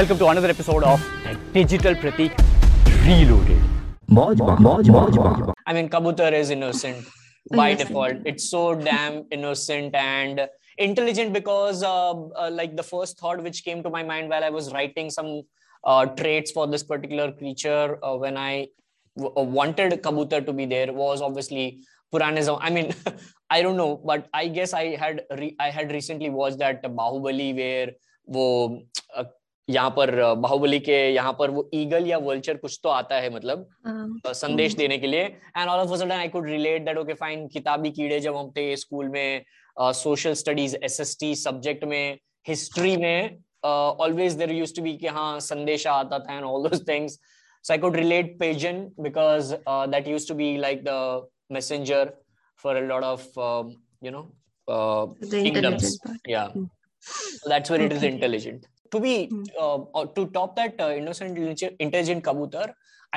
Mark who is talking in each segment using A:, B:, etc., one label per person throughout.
A: Welcome to another episode of Digital Pratik Reloaded.
B: I mean, Kabutar is innocent by default. It's so damn innocent and intelligent because, uh, uh, like, the first thought which came to my mind while I was writing some uh, traits for this particular creature uh, when I w- uh, wanted Kabutar to be there was obviously Puranism. I mean, I don't know, but I guess I had re- I had recently watched that Bahubali where वो uh, यहाँ पर बाहुबली के यहाँ पर वो eagle या वर्ल्चर कुछ तो आता है मतलब संदेश देने के लिए। And all of sudden I could relate that okay fine किताबी कीड़े जब हम थे स्कूल में सोशल स्टडीज़ एसएसटी सब्जेक्ट में हिस्ट्री में always there used to be कि हाँ संदेश आता था and all those things so I could relate pigeon because that used to be like the messenger
C: for
B: a
C: lot of
B: you
C: know
B: kingdoms या that's where it
C: is
B: intelligent to be
C: Mm.
B: uh, to top that uh, innocent intelligent- intelligent kabutar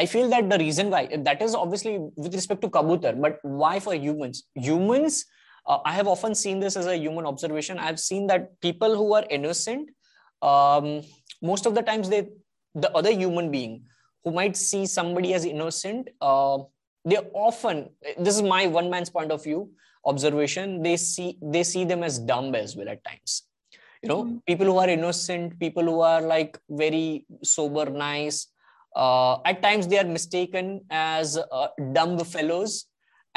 B: i feel that the reason why that is obviously with respect to kabutar but why for humans? Humans uh, i have often seen this as a human observation. I've seen that people who are innocent um, most of the times they the other human being who might see somebody as innocent uh, they often this is my one man's point of view observation they see they see them as dumb as well at times you know
C: Mhm.
B: people who are innocent people who are like very sober nice uh, at times they are mistaken as uh, dumb fellows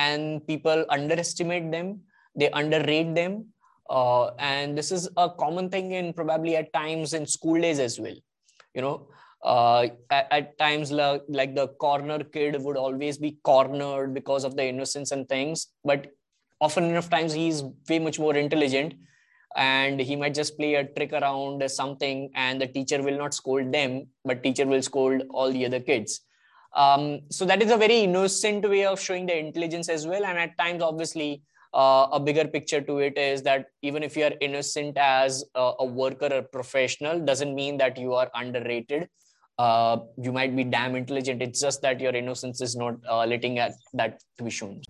B: and people underestimate them they underrate them uh, and this is a common thing in probably at times in school days as well you know uh, at, at times like, like the corner kid would always be cornered because of the innocence and things but often enough times he's way much more intelligent and he might just play a trick around something and the teacher will not scold them but teacher will scold all the other kids um, so that is a very innocent way of showing the intelligence as well and at times obviously uh, a bigger picture to it is that even if you are innocent as a, a worker or professional doesn't mean that you are underrated uh, you might be damn intelligent it's just that your innocence is not uh, letting that to be shown